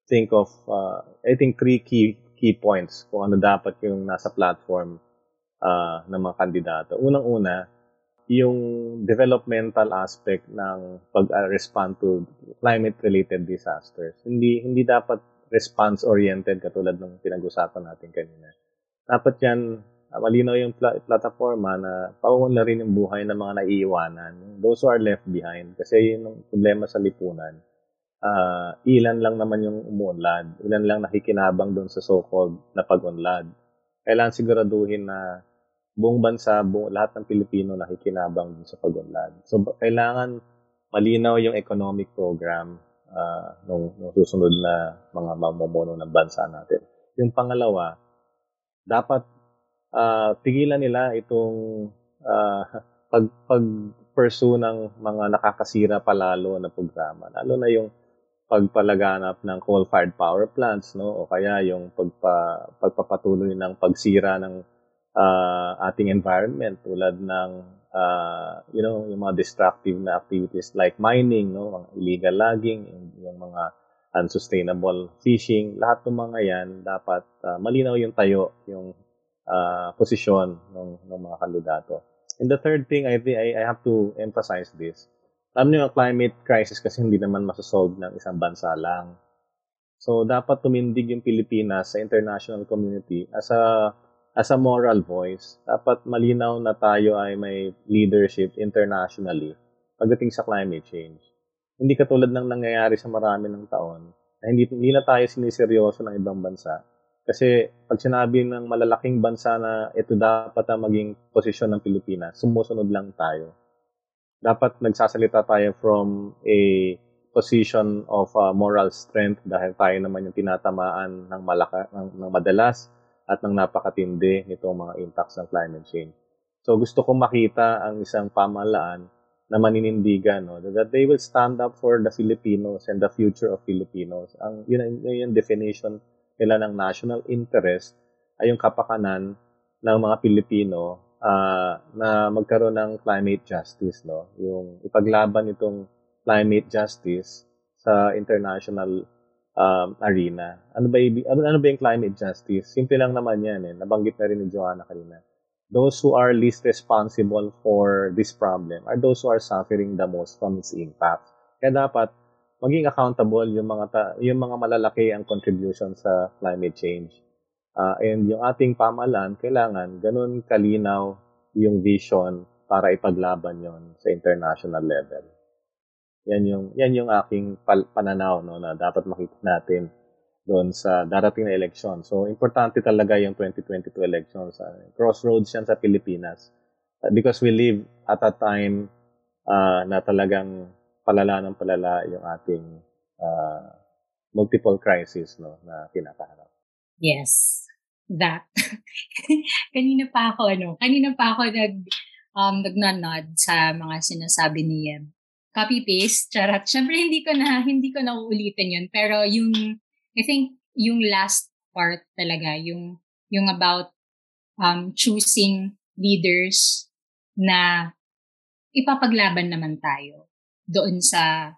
think of, uh, I think three key key points kung ano dapat yung nasa platform uh, ng mga kandidato. Unang-una, yung developmental aspect ng pag-respond to climate-related disasters. Hindi hindi dapat response-oriented katulad ng pinag-usapan natin kanina. Dapat yan uh, malinaw yung pla- plataforma na pauunlarin yung buhay ng mga naiiwanan, those who are left behind. Kasi yun ang problema sa lipunan. Uh, ilan lang naman yung umuunlad, ilan lang nakikinabang doon sa so-called na pag-unlad. Kailangan siguraduhin na buong bansa, buong, lahat ng Pilipino nakikinabang doon sa pag-unlad. So, kailangan malinaw yung economic program uh, nung, nung susunod na mga mamumuno ng bansa natin. Yung pangalawa, dapat uh, tigilan nila itong uh, pag pag pursue ng mga nakakasira palalo na programa lalo na yung pagpalaganap ng coal-fired power plants no o kaya yung pagpa, pagpapatuloy ng pagsira ng uh, ating environment tulad ng uh, you know yung mga destructive na activities like mining no mga illegal logging yung, mga unsustainable fishing lahat ng mga yan dapat uh, malinaw yung tayo yung uh, posisyon ng, ng mga kandidato. And the third thing, I, think I, I have to emphasize this. Alam niyo, climate crisis kasi hindi naman masasolve ng isang bansa lang. So, dapat tumindig yung Pilipinas sa international community as a as a moral voice. Dapat malinaw na tayo ay may leadership internationally pagdating sa climate change. Hindi katulad ng nangyayari sa marami ng taon na hindi, hindi na tayo siniseryoso ng ibang bansa kasi pag sinabi ng malalaking bansa na ito dapat ang maging posisyon ng Pilipinas, sumusunod lang tayo. Dapat nagsasalita tayo from a position of uh, moral strength dahil tayo naman yung tinatamaan ng, malaka, ng, ng madalas at ng napakatindi nitong mga impacts ng climate change. So gusto kong makita ang isang pamahalaan na maninindigan no that they will stand up for the Filipinos and the future of Filipinos. Ang yun, yun yung definition nila ng national interest ay yung kapakanan ng mga Pilipino uh, na magkaroon ng climate justice, no? Yung ipaglaban itong climate justice sa international um, arena. Ano ba, ano, ano ba yung climate justice? Simple lang naman yan. Eh. Nabanggit na rin ni Joanna kanina. Those who are least responsible for this problem are those who are suffering the most from its impact. Kaya dapat maging accountable yung mga ta- yung mga malalaki ang contribution sa climate change. Uh, and yung ating pamalan, kailangan ganun kalinaw yung vision para ipaglaban yon sa international level. Yan yung yan yung aking pal- pananaw no na dapat makita natin doon sa darating na election. So importante talaga yung 2022 elections. Uh, crossroads yan sa Pilipinas. Uh, because we live at a time uh, na talagang palala ng palala yung ating uh, multiple crisis no na kinakaharap. Yes. that. kanina pa ako, ano, kanina pa ako nag, um, nagnanod sa mga sinasabi ni Yem. Copy-paste, charat. Siyempre, hindi ko na, hindi ko na uulitin yun. Pero yung, I think, yung last part talaga, yung, yung about um, choosing leaders na ipapaglaban naman tayo doon sa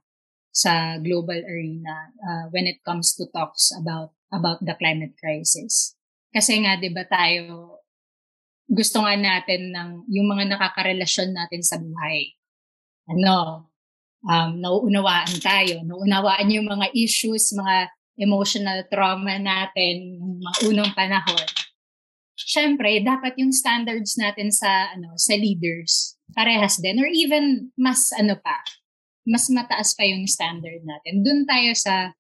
sa global arena uh, when it comes to talks about about the climate crisis. Kasi nga 'di ba tayo gusto nga natin ng yung mga nakakarelasyon natin sa buhay. Ano, um, nauunawaan tayo, nauunawaan yung mga issues, mga emotional trauma natin, mga unang panahon. Siyempre, dapat yung standards natin sa ano sa leaders parehas din or even mas ano pa, mas mataas pa yung standard natin. Doon tayo sa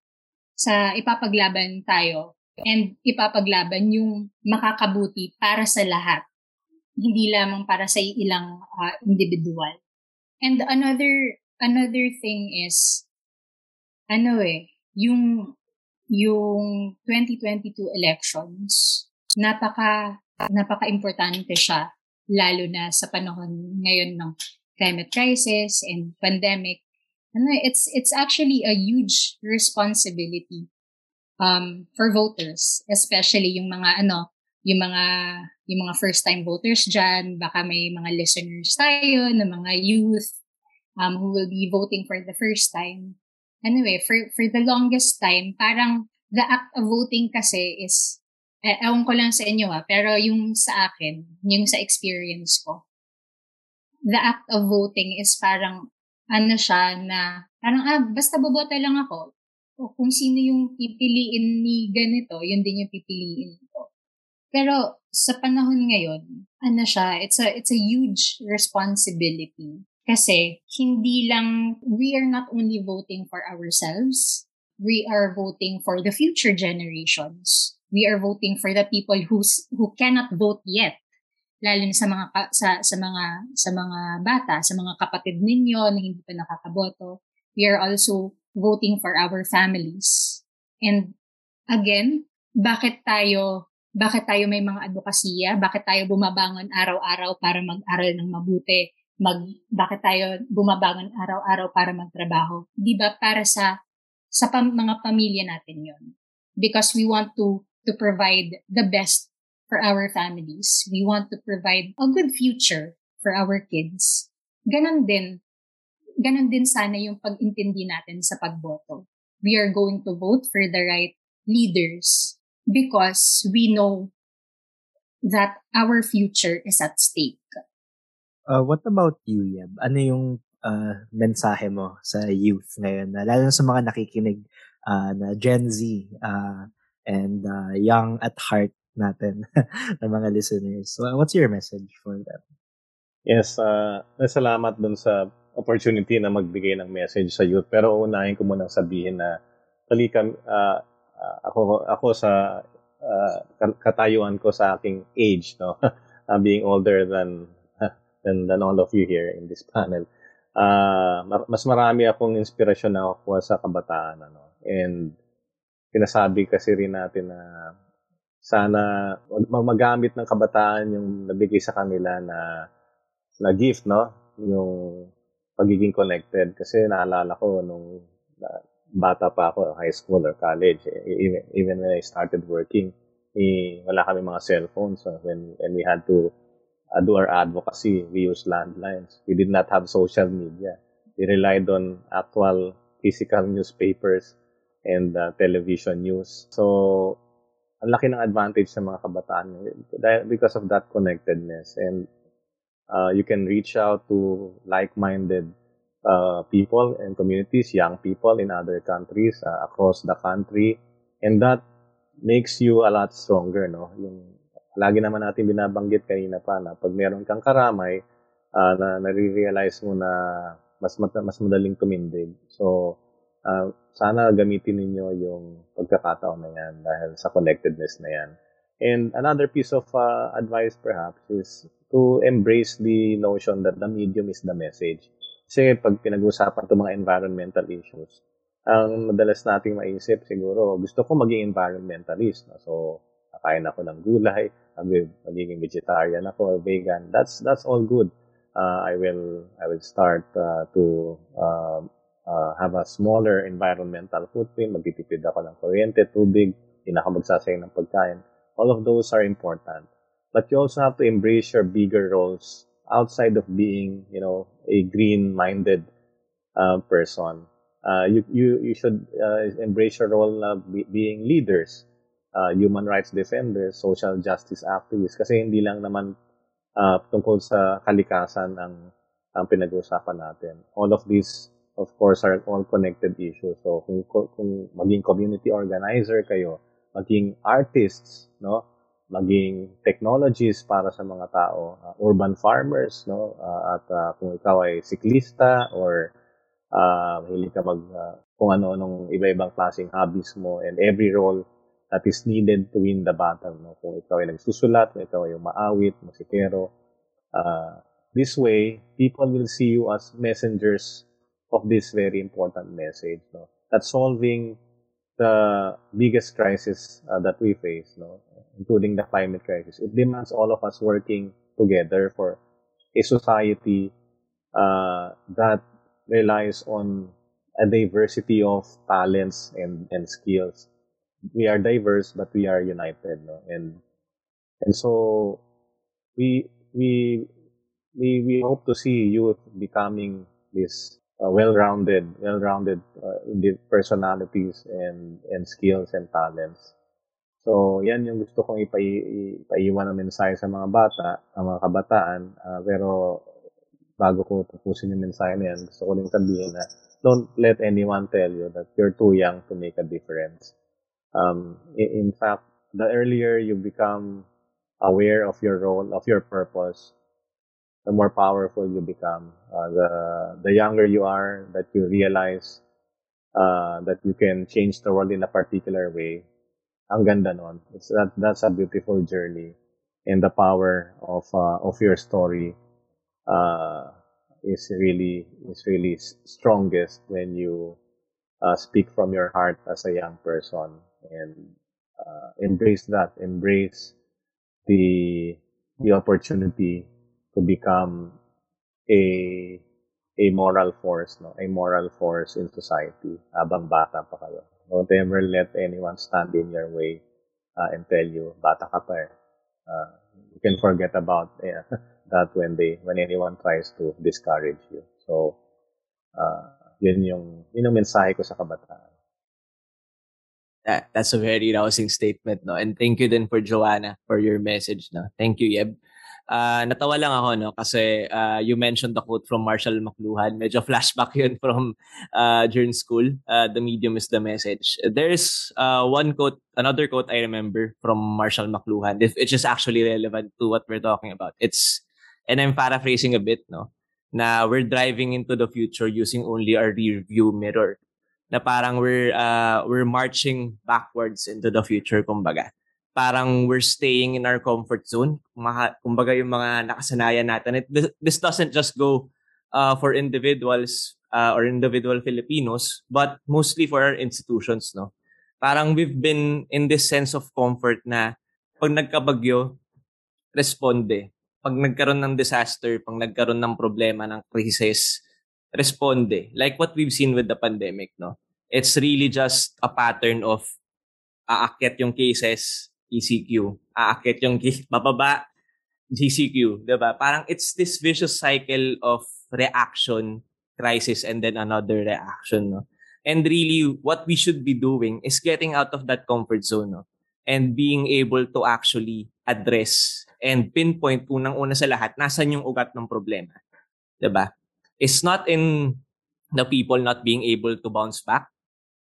sa ipapaglaban tayo and ipapaglaban yung makakabuti para sa lahat. Hindi lamang para sa ilang uh, individual. And another another thing is ano eh, yung yung 2022 elections, napaka napaka-importante siya lalo na sa panahon ngayon ng climate crisis and pandemic. Ano, it's it's actually a huge responsibility um, for voters, especially yung mga ano, yung mga yung mga first time voters diyan, baka may mga listeners tayo na mga youth um, who will be voting for the first time. Anyway, for for the longest time, parang the act of voting kasi is eh, ewan ko lang sa inyo ha, pero yung sa akin, yung sa experience ko, the act of voting is parang ano siya na, parang, ah, basta boboto lang ako. O kung sino yung pipiliin ni ganito, yun din yung pipiliin ko. Pero sa panahon ngayon, ano siya, it's a, it's a huge responsibility. Kasi hindi lang, we are not only voting for ourselves, we are voting for the future generations. We are voting for the people who's, who cannot vote yet lalo na sa mga sa sa mga sa mga bata, sa mga kapatid ninyo na hindi pa nakakaboto. We are also voting for our families. And again, bakit tayo bakit tayo may mga advokasya? Bakit tayo bumabangon araw-araw para mag-aral ng mabuti? Mag bakit tayo bumabangon araw-araw para magtrabaho? 'Di ba para sa sa pam, mga pamilya natin 'yon? Because we want to to provide the best for our families. We want to provide a good future for our kids. Ganon din, ganon din sana yung pag-intindi natin sa pagboto. We are going to vote for the right leaders because we know that our future is at stake. Uh, what about you, Yeb? Ano yung uh, mensahe mo sa youth ngayon, lalo na sa mga nakikinig uh, na Gen Z uh, and uh, young at heart natin ng mga listeners. So, what's your message for them? Yes, uh, salamat dun sa opportunity na magbigay ng message sa youth. Pero unahin ko muna sabihin na talika, uh, uh, ako, ako sa uh, katayuan ko sa aking age, no? uh, being older than, than, than all of you here in this panel. Uh, mas marami akong inspirasyon na ako sa kabataan. Ano? And sinasabi kasi rin natin na sana magamit ng kabataan yung nabigay sa kanila na na gift, no? Yung pagiging connected. Kasi naalala ko nung bata pa ako, high school or college, e, even, even when I started working, eh, wala kami mga cellphones. So when, when we had to uh, do our advocacy, we used landlines. We did not have social media. We relied on actual physical newspapers and uh, television news. So, ang laki ng advantage sa mga kabataan because of that connectedness and uh, you can reach out to like-minded uh, people and communities, young people in other countries uh, across the country and that makes you a lot stronger no yung lagi naman natin binabanggit kanina pa na pag meron kang karamay uh, na nare-realize mo na mas mas madaling tumindig so uh, sana gamitin ninyo yung pagkakataon na yan dahil sa connectedness na yan. And another piece of uh, advice perhaps is to embrace the notion that the medium is the message. Kasi pag pinag-usapan itong mga environmental issues, ang madalas nating maisip siguro, gusto ko maging environmentalist. No? So, kakain ako ng gulay, magiging vegetarian ako or vegan. That's that's all good. Uh, I will I will start uh, to uh, uh, have a smaller environmental footprint. Magtitipid ako ng kuryente, tubig, hindi na ako magsasayang ng pagkain. All of those are important. But you also have to embrace your bigger roles outside of being, you know, a green-minded uh, person. Uh, you, you, you should uh, embrace your role na be, being leaders, uh, human rights defenders, social justice activists. Kasi hindi lang naman uh, tungkol sa kalikasan ang, ang pinag-uusapan natin. All of these, of course, are all connected issues. So kung, kung maging community organizer kayo, maging artists, no? maging technologies para sa mga tao, uh, urban farmers, no? Uh, at uh, kung ikaw ay siklista or uh, mahilig ka mag uh, kung ano-anong iba-ibang klaseng hobbies mo and every role that is needed to win the battle. No? Kung ikaw ay nagsusulat, kung ikaw ay maawit, musikero, uh, this way, people will see you as messengers of this very important message. No? That solving the biggest crisis uh, that we face, no? including the climate crisis. It demands all of us working together for a society uh, that relies on a diversity of talents and, and skills. We are diverse, but we are united, no? and and so we we we we hope to see youth becoming this uh, well-rounded, well-rounded uh, personalities and and skills and talents So, yan yung gusto kong ipai, ipaiwan ng mensahe sa mga bata, ang mga kabataan. Uh, pero, bago ko tapusin yung mensahe na yan, gusto ko rin sabihin na don't let anyone tell you that you're too young to make a difference. Um, in, in fact, the earlier you become aware of your role, of your purpose, the more powerful you become. Uh, the the younger you are, that you realize uh, that you can change the world in a particular way, ang ganda nun. It's that that's a beautiful journey and the power of uh, of your story uh, is really is really strongest when you uh, speak from your heart as a young person and uh, embrace that embrace the the opportunity to become a a moral force no a moral force in society habang bata pa kayo Don't ever let anyone stand in your way uh, and tell you, bata ka pa eh. Uh, you can forget about yeah, that when they when anyone tries to discourage you. So, uh, yun yung, yun yung mensahe ko sa kabataan. That, that's a very rousing statement, no? And thank you then for Joanna for your message, no? Thank you, Yeb uh, natawa lang ako no kasi uh, you mentioned the quote from Marshall McLuhan. Medyo flashback 'yun from uh, during school. Uh, the medium is the message. There's uh, one quote, another quote I remember from Marshall McLuhan. If it's just actually relevant to what we're talking about. It's and I'm paraphrasing a bit, no. Na we're driving into the future using only our rear view mirror. Na parang we're uh, we're marching backwards into the future kumbaga parang we're staying in our comfort zone. Kumbaga yung mga nakasanayan natin. It, this doesn't just go uh, for individuals uh, or individual Filipinos, but mostly for our institutions. No? Parang we've been in this sense of comfort na pag nagkabagyo, responde. Pag nagkaroon ng disaster, pag nagkaroon ng problema, ng crisis, responde. Like what we've seen with the pandemic. No? It's really just a pattern of aakyat yung cases, ECQ. Aakit yung bababa, GCQ. Diba? Parang it's this vicious cycle of reaction, crisis, and then another reaction. No? And really, what we should be doing is getting out of that comfort zone no? and being able to actually address and pinpoint unang-una sa lahat, nasan yung ugat ng problema. Diba? It's not in the people not being able to bounce back.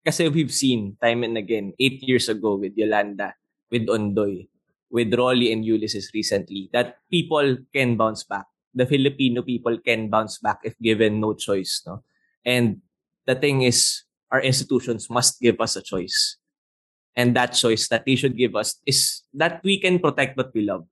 Kasi we've seen time and again, eight years ago with Yolanda, with Ondoy, with Rolly and Ulysses recently, that people can bounce back. The Filipino people can bounce back if given no choice. No? And the thing is, our institutions must give us a choice. And that choice that they should give us is that we can protect what we love.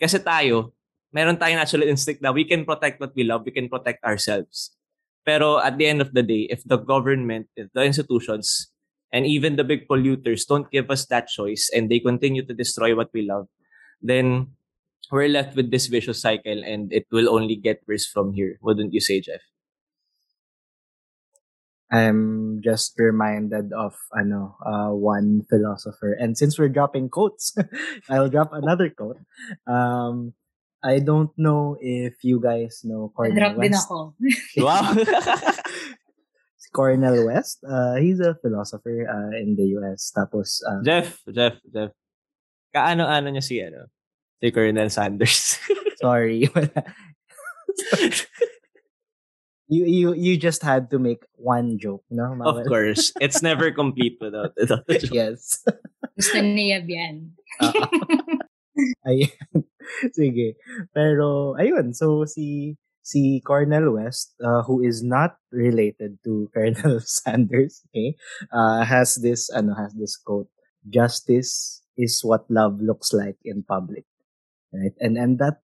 Kasi tayo, meron tayong natural instinct na we can protect what we love, we can protect ourselves. Pero at the end of the day, if the government, if the institutions and even the big polluters don't give us that choice and they continue to destroy what we love, then we're left with this vicious cycle and it will only get worse from here. Wouldn't you say, Jeff? I'm just reminded of ano uh, one philosopher, and since we're dropping quotes, I'll drop another quote. Um, I don't know if you guys know Cornel Drop din West. ako. Wow. Cornel West. Uh, he's a philosopher uh, in the US. Tapos, uh, Jeff, Jeff, Jeff. Kaano-ano niya si, ano, si Colonel Sanders. sorry. you you you just had to make one joke, no? of course. It's never complete without, without a joke. yes. Gusto niya yan. Ayan. Sige. Pero, ayun. So, si si Cornel West, uh, who is not related to Colonel Sanders, okay, uh, has this, ano, has this quote, justice is what love looks like in public. Right? And, and that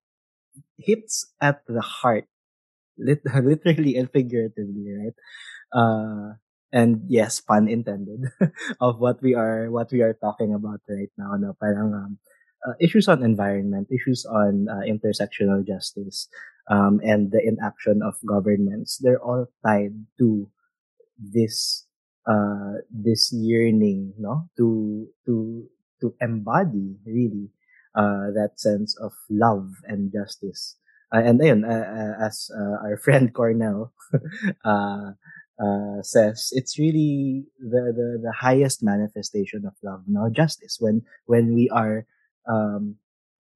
hits at the heart, lit- literally and figuratively, right? Uh, and yes, pun intended, of what we are, what we are talking about right now, no? Parang, um, uh, issues on environment, issues on uh, intersectional justice, um, and the inaction of governments, they're all tied to this uh, this yearning, no, to to to embody really uh, that sense of love and justice. Uh, and ayun, uh, as our friend Cornell uh, says, it's really the, the the highest manifestation of love, no, justice. When when we are um,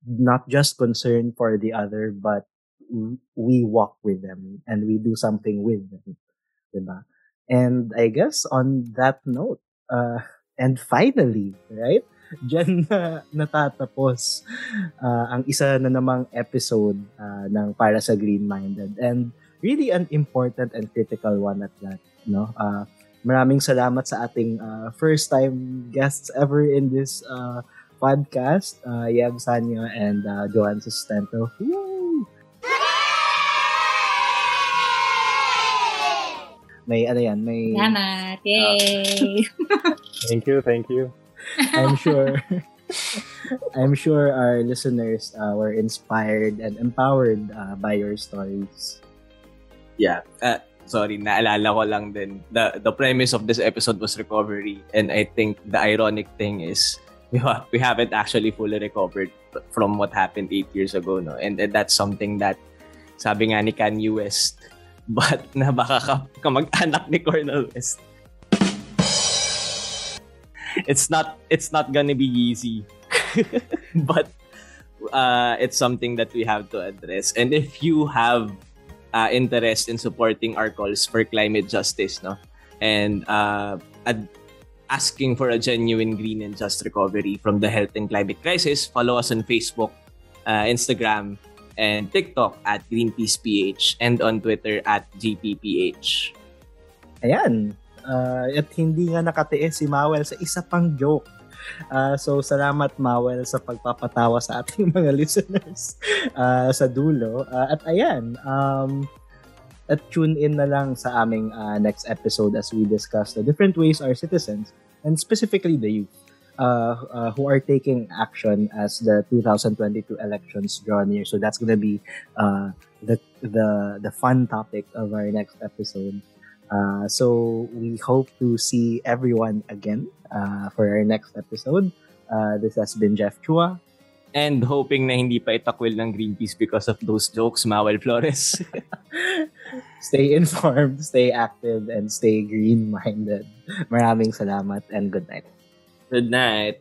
not just concerned for the other, but we walk with them and we do something with them. Diba? And I guess on that note, uh, and finally, right? Diyan na natatapos uh, ang isa na namang episode uh, ng Para sa Green Minded. And really an important and critical one at that. No? Uh, maraming salamat sa ating uh, first time guests ever in this uh, podcast, uh, Yeb Sanyo and uh, Joanne Sustento. Woo! May ano yan, may Salamat. Yay! Thank you, thank you. I'm sure I'm sure our listeners uh, were inspired and empowered uh, by your stories. Yeah. Uh, sorry, naalala ko lang din. The, the premise of this episode was recovery. And I think the ironic thing is we, haven't actually fully recovered from what happened eight years ago. No? And, and that's something that sabi nga ni Kanye West, but na baka ka, kamag-anak ni Cornel West. It's not it's not gonna be easy. but uh, it's something that we have to address. And if you have uh, interest in supporting our calls for climate justice, no, and uh, ad- asking for a genuine green and just recovery from the health and climate crisis, follow us on Facebook, uh, Instagram, and TikTok at Greenpeace PH and on Twitter at GPPH. Ayan. Uh, at hindi nga nakatiis si Mawel sa isa pang joke. Uh, so, salamat Mawel sa pagpapatawa sa ating mga listeners uh, sa dulo. Uh, at ayan, um, at tune in na lang sa aming uh, next episode as we discuss the different ways our citizens, and specifically the youth, uh, uh, who are taking action as the 2022 elections draw near. So that's gonna be uh, the the the fun topic of our next episode. Uh, so we hope to see everyone again uh, for our next episode. Uh, this has been Jeff Chua. And hoping na hindi pa itakwil ng Greenpeace because of those jokes, Mawel Flores. stay informed, stay active, and stay green-minded. Maraming salamat and good night. Good night.